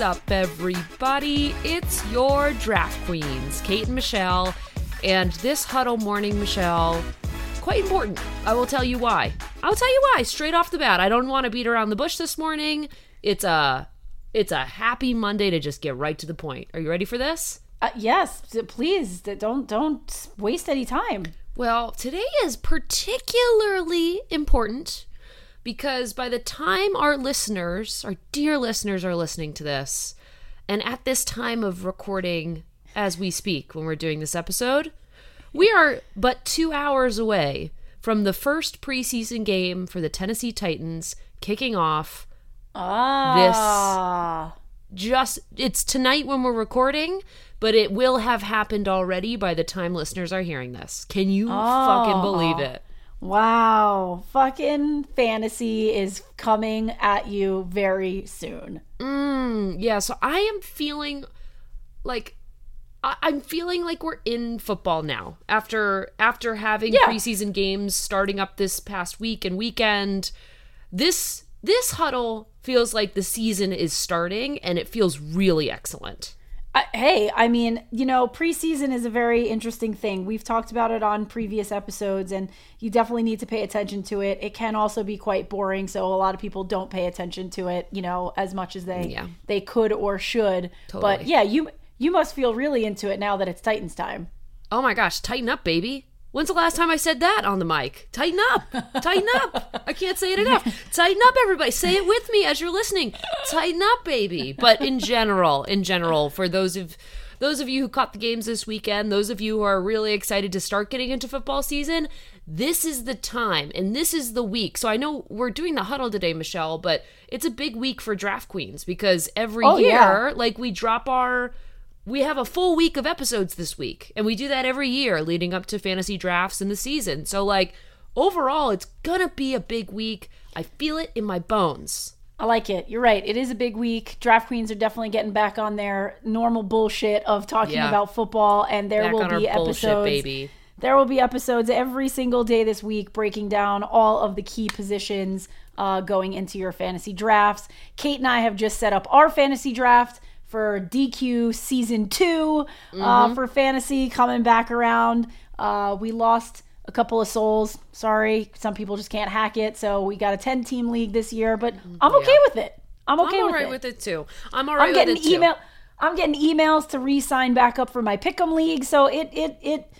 What's up, everybody? It's your draft queens, Kate and Michelle. And this huddle morning, Michelle, quite important. I will tell you why. I'll tell you why straight off the bat. I don't want to beat around the bush this morning. It's a it's a happy Monday to just get right to the point. Are you ready for this? Uh, yes, please don't don't waste any time. Well, today is particularly important because by the time our listeners, our dear listeners, are listening to this, and at this time of recording as we speak when we're doing this episode, we are but two hours away from the first preseason game for the Tennessee Titans kicking off. Ah. This just it's tonight when we're recording, but it will have happened already by the time listeners are hearing this. Can you oh. fucking believe it? Wow. Fucking fantasy is coming at you very soon. Mm, yeah, so I am feeling like I- am feeling like we're in football now after after having yeah. preseason games starting up this past week and weekend. This this huddle feels like the season is starting and it feels really excellent. Hey, I mean, you know, preseason is a very interesting thing. We've talked about it on previous episodes, and you definitely need to pay attention to it. It can also be quite boring, so a lot of people don't pay attention to it, you know, as much as they yeah. they could or should. Totally. But yeah, you you must feel really into it now that it's Titans time. Oh my gosh, tighten up, baby. When's the last time I said that on the mic? Tighten up. Tighten up. I can't say it enough. Tighten up, everybody. Say it with me as you're listening. Tighten up, baby. But in general, in general, for those of those of you who caught the games this weekend, those of you who are really excited to start getting into football season, this is the time and this is the week. So I know we're doing the huddle today, Michelle, but it's a big week for draft queens because every oh, year, yeah. like we drop our we have a full week of episodes this week and we do that every year leading up to fantasy drafts in the season. So like overall it's gonna be a big week. I feel it in my bones. I like it. You're right. It is a big week. Draft queens are definitely getting back on their normal bullshit of talking yeah. about football and there back will be episodes. baby. there will be episodes every single day this week breaking down all of the key positions uh, going into your fantasy drafts. Kate and i have just set up our fantasy draft for DQ season 2 uh, mm-hmm. uh, for fantasy coming back around. Uh, we lost a couple of souls. Sorry, some people just can't hack it. So we got a 10 team league this year, but I'm okay yeah. with it. I'm okay with it. I'm with, right it. with it too. I'm all right I'm getting email. Too. I'm getting emails to re-sign back up for my Pick'em league. So it it it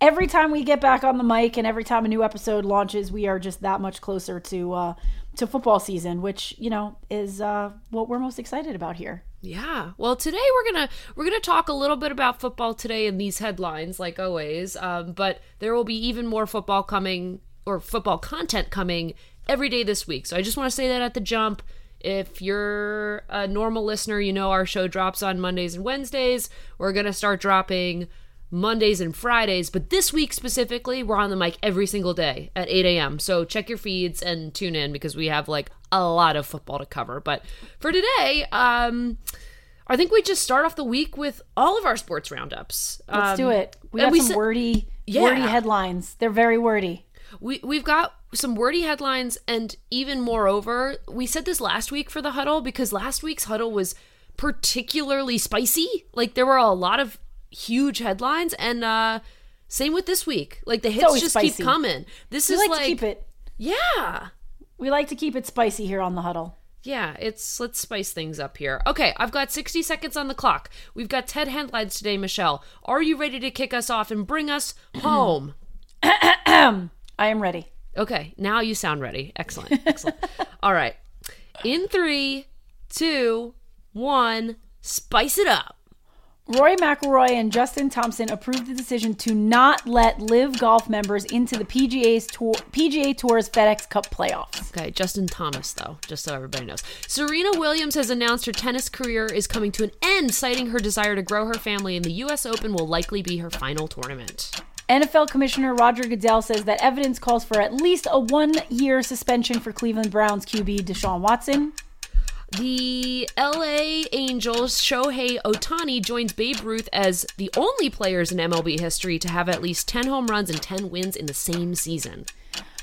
every time we get back on the mic and every time a new episode launches, we are just that much closer to uh, to football season, which you know is uh, what we're most excited about here. Yeah. Well, today we're gonna we're gonna talk a little bit about football today in these headlines, like always. Um, but there will be even more football coming or football content coming every day this week. So I just want to say that at the jump. If you're a normal listener, you know our show drops on Mondays and Wednesdays. We're gonna start dropping Mondays and Fridays, but this week specifically, we're on the mic every single day at 8 a.m. So check your feeds and tune in because we have like a lot of football to cover. But for today, um, I think we just start off the week with all of our sports roundups. Let's um, do it. We got we some wordy, yeah. wordy headlines. They're very wordy. We we've got some wordy headlines, and even moreover, we said this last week for the huddle because last week's huddle was particularly spicy. Like there were a lot of huge headlines and uh same with this week. Like the hits just spicy. keep coming. This we is like, like to keep it. Yeah. We like to keep it spicy here on the huddle. Yeah, it's let's spice things up here. Okay, I've got 60 seconds on the clock. We've got 10 headlines today, Michelle. Are you ready to kick us off and bring us home? I am ready. Okay, now you sound ready. Excellent. Excellent. All right. In three, two, one, spice it up. Rory McIlroy and Justin Thompson approved the decision to not let LIV Golf members into the PGA's tour, PGA Tour's FedEx Cup playoffs. Okay, Justin Thomas though, just so everybody knows. Serena Williams has announced her tennis career is coming to an end, citing her desire to grow her family, and the U.S. Open will likely be her final tournament. NFL Commissioner Roger Goodell says that evidence calls for at least a one-year suspension for Cleveland Browns QB Deshaun Watson. The LA Angels Shohei Ohtani joins Babe Ruth as the only players in MLB history to have at least 10 home runs and 10 wins in the same season.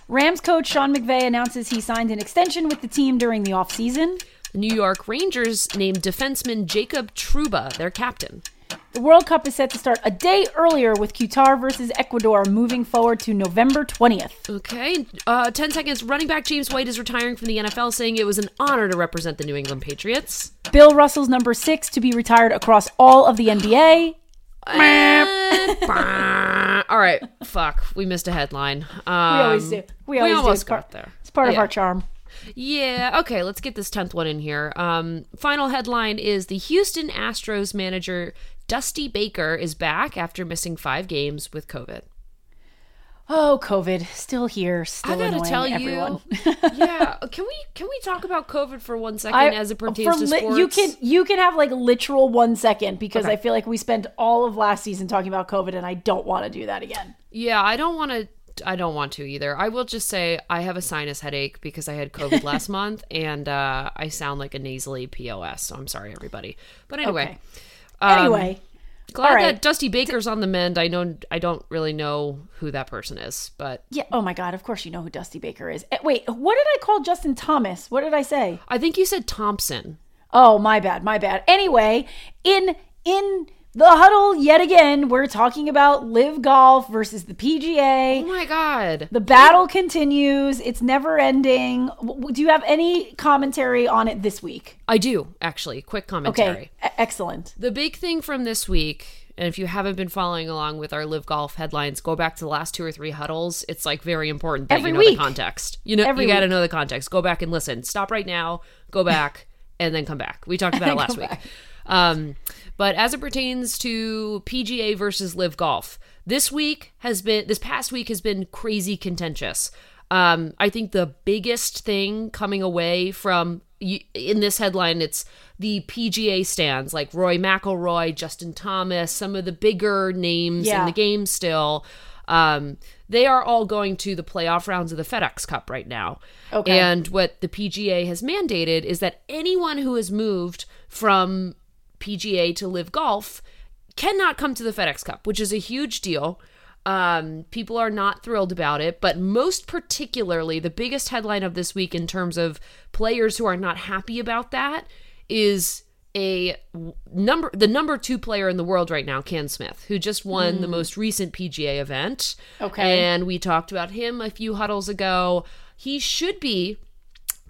Rams coach Sean McVay announces he signed an extension with the team during the offseason. The New York Rangers named defenseman Jacob Trouba their captain. The World Cup is set to start a day earlier with Qatar versus Ecuador moving forward to November 20th. Okay. Uh, 10 seconds. Running back James White is retiring from the NFL, saying it was an honor to represent the New England Patriots. Bill Russell's number six to be retired across all of the NBA. all right. Fuck. We missed a headline. Um, we always do. We always we almost do. got there. It's part yeah. of our charm. Yeah, okay, let's get this 10th one in here. Um, final headline is the Houston Astros manager Dusty Baker is back after missing five games with COVID. Oh, COVID, still here, still I gotta tell everyone. you, yeah. Can we can we talk about COVID for one second I, as it pertains to li- sports? You can you can have like literal one second because okay. I feel like we spent all of last season talking about COVID, and I don't want to do that again. Yeah, I don't want to. I don't want to either. I will just say I have a sinus headache because I had COVID last month, and uh, I sound like a nasally pos. So I'm sorry, everybody. But anyway. Okay. Um, anyway, glad right. that Dusty Baker's on the mend. I know I don't really know who that person is, but yeah. Oh my god, of course you know who Dusty Baker is. Eh, wait, what did I call Justin Thomas? What did I say? I think you said Thompson. Oh my bad, my bad. Anyway, in in the huddle yet again. We're talking about LIV Golf versus the PGA. Oh my god. The battle continues. It's never ending. Do you have any commentary on it this week? I do, actually. Quick commentary. Okay. excellent. The big thing from this week and if you haven't been following along with our LIV Golf headlines, go back to the last two or three huddles. It's like very important that Every you know week. the context. You know, Every you got to know the context. Go back and listen. Stop right now. Go back, and then come back. We talked about it last week. Um, but as it pertains to PGA versus LIV Golf, this week has been this past week has been crazy contentious. Um, I think the biggest thing coming away from in this headline, it's the PGA stands like Rory McIlroy, Justin Thomas, some of the bigger names yeah. in the game still. Um, they are all going to the playoff rounds of the FedEx Cup right now. Okay. And what the PGA has mandated is that anyone who has moved from PGA to LIV Golf cannot come to the FedEx Cup, which is a huge deal. Um, people are not thrilled about it, but most particularly, the biggest headline of this week in terms of players who are not happy about that is a number the number two player in the world right now, Cam Smith, who just won mm. the most recent PGA event. Okay. And we talked about him a few huddles ago. He should be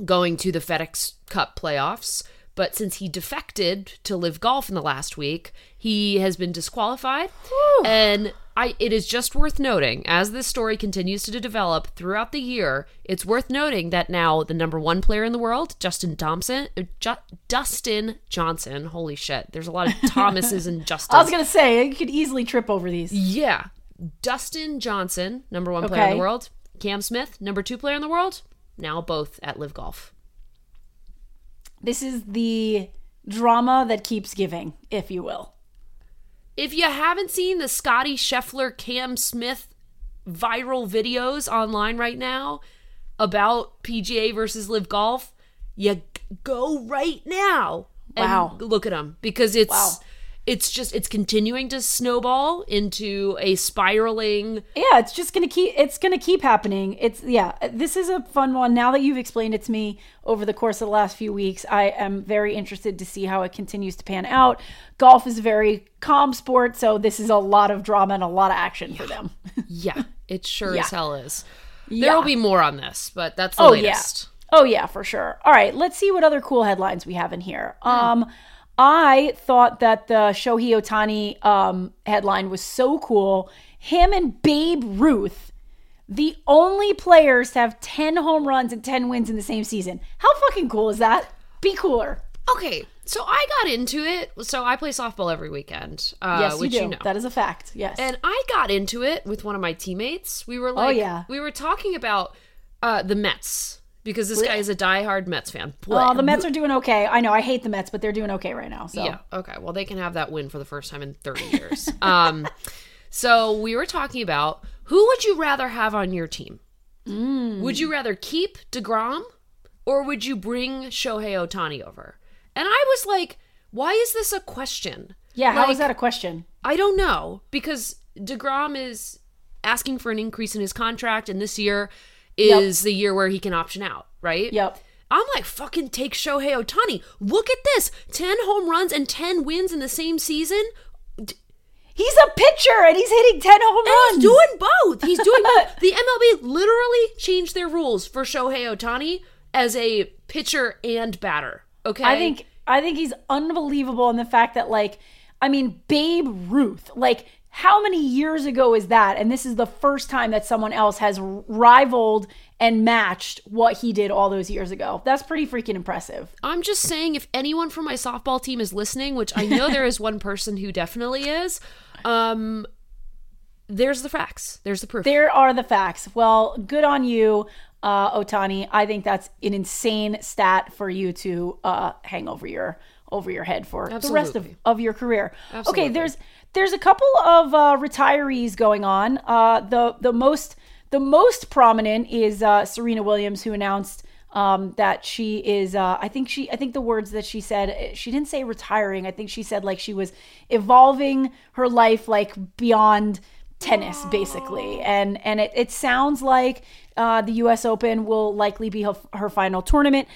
going to the FedEx Cup playoffs. But since he defected to LIV Golf in the last week, he has been disqualified. Whew. And I it is just worth noting as this story continues to develop throughout the year, it's worth noting that now the number 1 player in the world, Justin Thompson, uh, Ju- Dustin Johnson, holy shit. There's a lot of Thomases and Justin. I was going to say you could easily trip over these. Yeah. Dustin Johnson, number 1 okay. player in the world, Cam Smith, number 2 player in the world, now both at LIV Golf. This is the drama that keeps giving, if you will. If you haven't seen the Scotty Scheffler Cam Smith viral videos online right now about PGA versus LIV Golf, you go right now wow. look at them because it's wow it's just it's continuing to snowball into a spiraling yeah it's just gonna keep it's gonna keep happening. It's yeah this is a fun one. Now that you've explained it to me over the course of the last few weeks i am very interested to see how it continues to pan out. Golf is a very calm sport so this is a lot of drama and a lot of action yeah. for them. Yeah it sure yeah. as hell is. There will be more on this but that's the oh, latest. Yeah. oh yeah for sure. All right let's see what other cool headlines we have in here. Mm. I thought that the Shohei Ohtani um, headline was so cool. Him and Babe Ruth, the only players to have 10 home runs and 10 wins in the same season. How fucking cool is that? Be cooler. Okay, so I got into it. So I play softball every weekend. Uh, yes, you do. You know. That is a fact. Yes. And I got into it with one of my teammates. We were oh, like, oh, yeah. we were talking about uh, the Mets because this guy is a diehard Mets fan. Well, the Mets are doing okay. I know I hate the Mets, but they're doing okay right now. So yeah, okay. Well, they can have that win for the first time in 30 years. um, so we were talking about who would you rather have on your team? Mm. Would you rather keep Degrom, or would you bring Shohei Ohtani over? And I was like, why is this a question? Yeah, like, how is that a question? I don't know because Degrom is asking for an increase in his contract, and this year is yep. the year where he can option out, right? Yep. I'm like, fucking take Shohei Ohtani. Look at this 10 home runs and 10 wins in the same season. He's a pitcher and he's hitting 10 home runs. He's doing both. He's doing both. The MLB literally changed their rules for Shohei Ohtani as a pitcher and batter. Okay. I think I think he's unbelievable in the fact that like I mean Babe Ruth, like how many years ago is that? And this is the first time that someone else has rivaled and matched what he did all those years ago. That's pretty freaking impressive. I'm just saying, if anyone from my softball team is listening, which I know there is one person who definitely is, um, there's the facts. There's the proof. There are the facts. Well, good on you, uh, Ohtani. I think that's an insane stat for you to uh, hang over your over your head for Absolutely. the rest of, of your career. Absolutely. Okay, there's there's a couple of uh, retirees going on. Uh, the the most the most prominent is uh, Serena Williams, who announced um, that she is. Uh, I think she. I think the words that she said. She didn't say retiring. I think she said like she was evolving her life like beyond tennis, basically. And and it it sounds like uh, the U.S. Open will likely be her, her final tournament.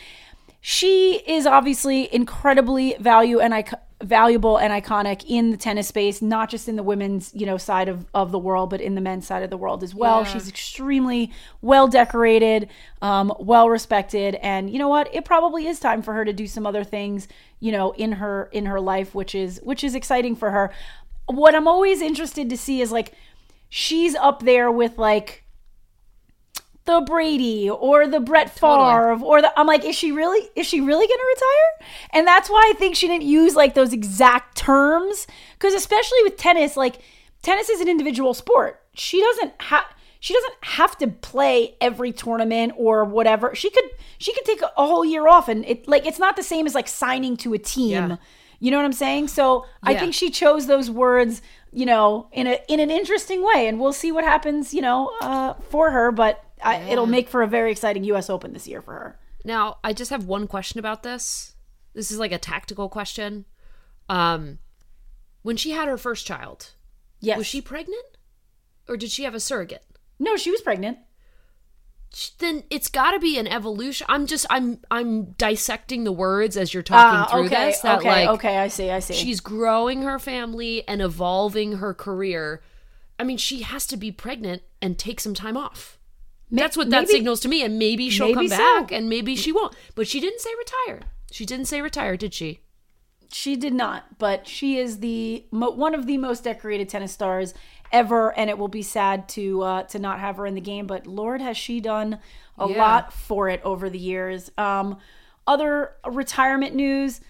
She is obviously incredibly value and I valuable and iconic in the tennis space, not just in the women's, you know, side of, of the world, but in the men's side of the world as well. Yeah. She's extremely well decorated, um, well respected, and you know what? It probably is time for her to do some other things, you know, in her in her life, which is which is exciting for her. What I'm always interested to see is like she's up there with like the Brady or the Brett Favre totally. or the I'm like, is she really is she really gonna retire? And that's why I think she didn't use like those exact terms. Cause especially with tennis, like tennis is an individual sport. She doesn't have she doesn't have to play every tournament or whatever. She could she could take a whole year off and it like it's not the same as like signing to a team. Yeah. You know what I'm saying? So yeah. I think she chose those words, you know, in a in an interesting way, and we'll see what happens, you know, uh, for her. But I, it'll make for a very exciting U.S. Open this year for her. Now, I just have one question about this. This is like a tactical question. Um, when she had her first child, yes, was she pregnant, or did she have a surrogate? No, she was pregnant. Then it's got to be an evolution. I'm just I'm I'm dissecting the words as you're talking uh, through okay, this. That okay, like, okay, I see, I see. She's growing her family and evolving her career. I mean, she has to be pregnant and take some time off. That's what that maybe, signals to me. And maybe she'll maybe come so. back and maybe she won't. But she didn't say retire. She didn't say retire, did she? She did not, but she is the one of the most decorated tennis stars ever, and it will be sad to uh, to not have her in the game. But Lord, has she done a yeah. lot for it over the years. Um, other retirement news: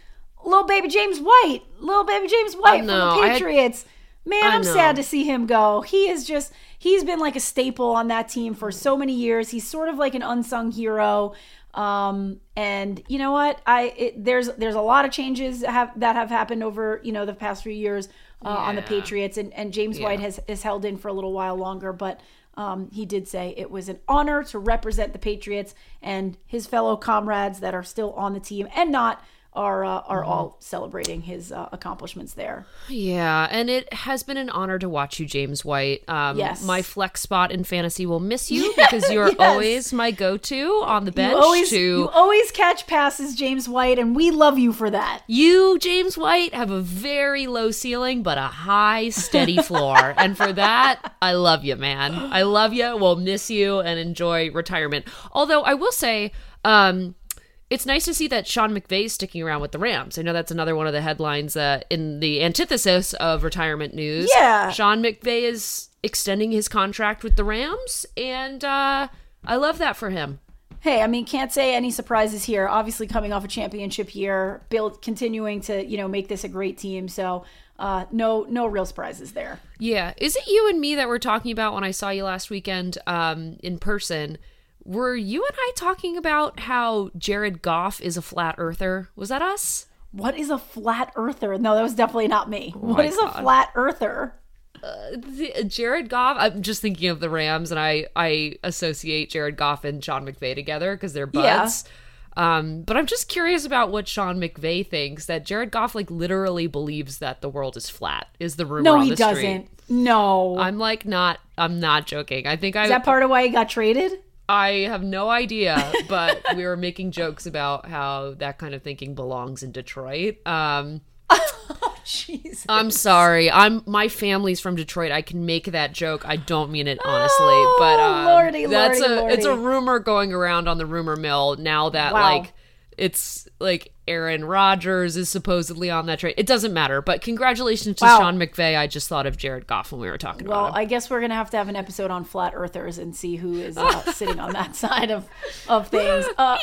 little baby James White, little baby James White from the Patriots. Man, I'm sad to see him go. He is just he's been like a staple on that team for so many years. He's sort of like an unsung hero. Um, and you know what? I it, there's there's a lot of changes have, that have happened over you know the past few years uh, yeah. on the Patriots, and, and James yeah. White has has held in for a little while longer, but. Um, he did say it was an honor to represent the Patriots and his fellow comrades that are still on the team and not are uh, are mm-hmm. all celebrating his uh, accomplishments there. Yeah, and it has been an honor to watch you, James White. Um, yes, my flex spot in fantasy will miss you because you're yes. always my go-to on the bench. You always, to... you always catch passes, James White, and we love you for that. You, James White, have a very low ceiling but a high, steady floor, and for that, I love you, man. I love you. We'll miss you and enjoy retirement. Although I will say. Um, it's nice to see that Sean McVay is sticking around with the Rams. I know that's another one of the headlines uh, in the antithesis of retirement news. Yeah. Sean McVay is extending his contract with the Rams, and uh, I love that for him. Hey, I mean, can't say any surprises here. Obviously, coming off a championship year, build continuing to you know make this a great team. So, uh, no, no real surprises there. Yeah, is it you and me that we're talking about when I saw you last weekend um, in person? Were you and I talking about how Jared Goff is a flat earther? Was that us? What is a flat earther? No, that was definitely not me. Oh what is God. a flat earther? Uh, the, Jared Goff. I'm just thinking of the Rams, and I I associate Jared Goff and Sean McVay together because they're buds. Yeah. Um, but I'm just curious about what Sean McVay thinks that Jared Goff like literally believes that the world is flat. Is the rumor? No, he doesn't. Street. No, I'm like not. I'm not joking. I think I. Is that part of why he got traded? I have no idea, but we were making jokes about how that kind of thinking belongs in Detroit. Um, Jesus. I'm sorry. I'm my family's from Detroit. I can make that joke. I don't mean it honestly, oh, but um, lordy, that's lordy, a lordy. it's a rumor going around on the rumor mill now that wow. like it's like Aaron Rodgers is supposedly on that trade. It doesn't matter, but congratulations to wow. Sean McVay. I just thought of Jared Goff when we were talking well, about Well, I guess we're gonna have to have an episode on flat earthers and see who is uh, sitting on that side of of things. Uh,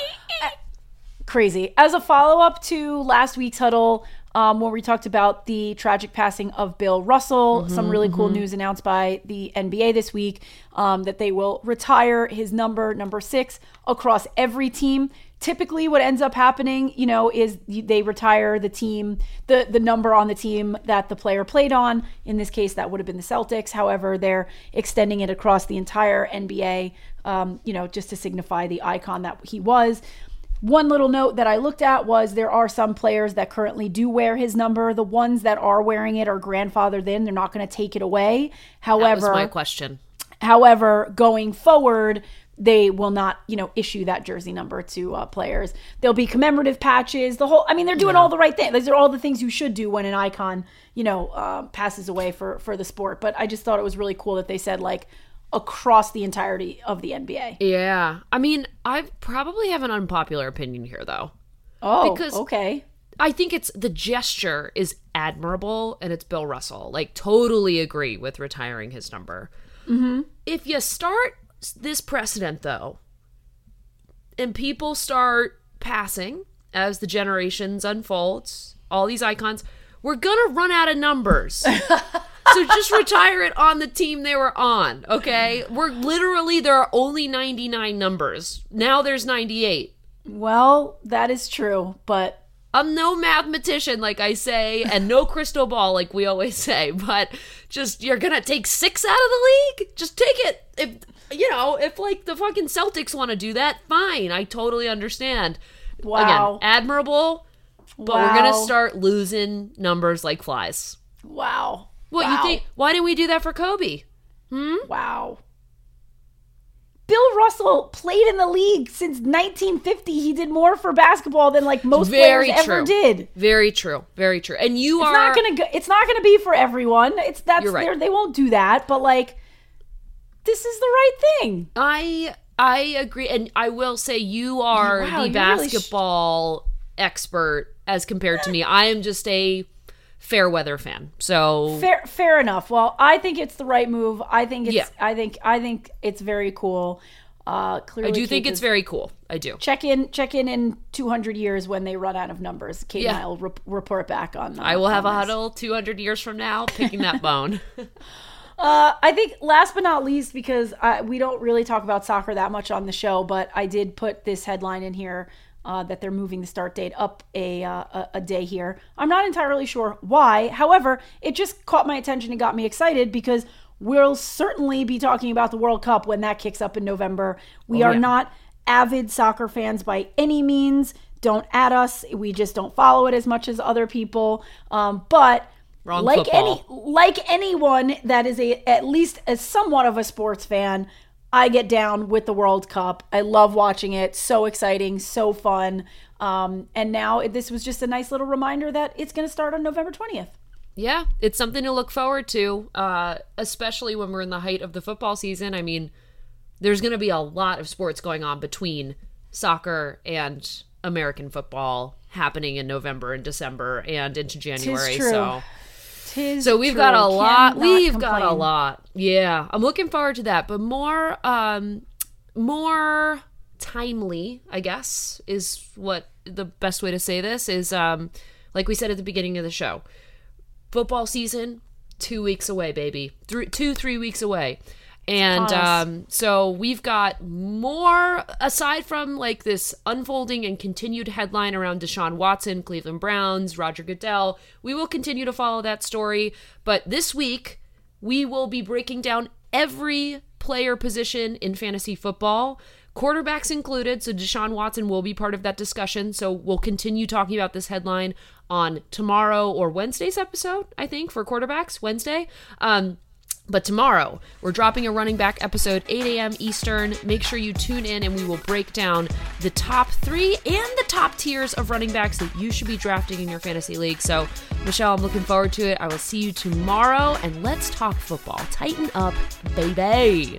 crazy. As a follow up to last week's huddle, um, where we talked about the tragic passing of Bill Russell. Mm-hmm, Some really mm-hmm. cool news announced by the NBA this week um, that they will retire his number, number six, across every team. Typically, what ends up happening, you know, is they retire the team, the the number on the team that the player played on. In this case, that would have been the Celtics. However, they're extending it across the entire NBA, um, you know, just to signify the icon that he was. One little note that I looked at was there are some players that currently do wear his number. The ones that are wearing it are grandfathered in. They're not going to take it away. However, my question. However, going forward, they will not, you know, issue that jersey number to uh, players. There'll be commemorative patches. The whole, I mean, they're doing yeah. all the right things. These are all the things you should do when an icon, you know, uh, passes away for for the sport. But I just thought it was really cool that they said like, across the entirety of the NBA. Yeah. I mean, I probably have an unpopular opinion here though. Oh, because okay. I think it's the gesture is admirable and it's Bill Russell. Like totally agree with retiring his number. Mm-hmm. If you start this precedent though, and people start passing as the generations unfolds, all these icons, we're gonna run out of numbers. so just retire it on the team they were on, okay? We're literally there are only 99 numbers. Now there's 98. Well, that is true, but I'm no mathematician, like I say, and no crystal ball, like we always say, but just you're gonna take six out of the league? Just take it. If you know, if like the fucking Celtics want to do that, fine. I totally understand. Wow. Again, admirable, but wow. we're gonna start losing numbers like flies. Wow. What wow. you think? Why didn't we do that for Kobe? Hmm. Wow. Bill Russell played in the league since 1950. He did more for basketball than like most Very players true. ever did. Very true. Very true. And you it's are not gonna. Go, it's not gonna be for everyone. It's that's right. they won't do that. But like, this is the right thing. I I agree, and I will say you are wow, the basketball really sh- expert as compared to me. I am just a fair weather fan. So fair, fair enough. Well, I think it's the right move. I think it's. Yeah. I think. I think it's very cool. Uh, clearly, I do Kate think it's very cool. I do. Check in. Check in in 200 years when they run out of numbers. Kate yeah. and I will re- report back on. Uh, I will have a huddle 200 years from now, picking that bone. Uh, I think last but not least, because I, we don't really talk about soccer that much on the show, but I did put this headline in here uh, that they're moving the start date up a, uh, a, a day here. I'm not entirely sure why. However, it just caught my attention and got me excited because we'll certainly be talking about the World Cup when that kicks up in November. We oh, are yeah. not avid soccer fans by any means. Don't add us. We just don't follow it as much as other people. Um, but Wrong like football. any like anyone that is a at least a somewhat of a sports fan, I get down with the World Cup. I love watching it. So exciting, so fun. Um, and now this was just a nice little reminder that it's going to start on November 20th. Yeah, it's something to look forward to, uh, especially when we're in the height of the football season. I mean, there's going to be a lot of sports going on between soccer and American football happening in November and December and into January. So Tis so we've true. got a lot. We've complain. got a lot. Yeah, I'm looking forward to that. But more, um, more timely, I guess, is what the best way to say this is. Um, like we said at the beginning of the show, football season two weeks away, baby. Three, two, three weeks away. And um, so we've got more aside from like this unfolding and continued headline around Deshaun Watson, Cleveland Browns, Roger Goodell. We will continue to follow that story. But this week, we will be breaking down every player position in fantasy football, quarterbacks included. So Deshaun Watson will be part of that discussion. So we'll continue talking about this headline on tomorrow or Wednesday's episode, I think, for quarterbacks, Wednesday. Um, But tomorrow, we're dropping a running back episode 8 a.m. Eastern. Make sure you tune in and we will break down the top three and the top tiers of running backs that you should be drafting in your fantasy league. So, Michelle, I'm looking forward to it. I will see you tomorrow and let's talk football. Tighten up, baby.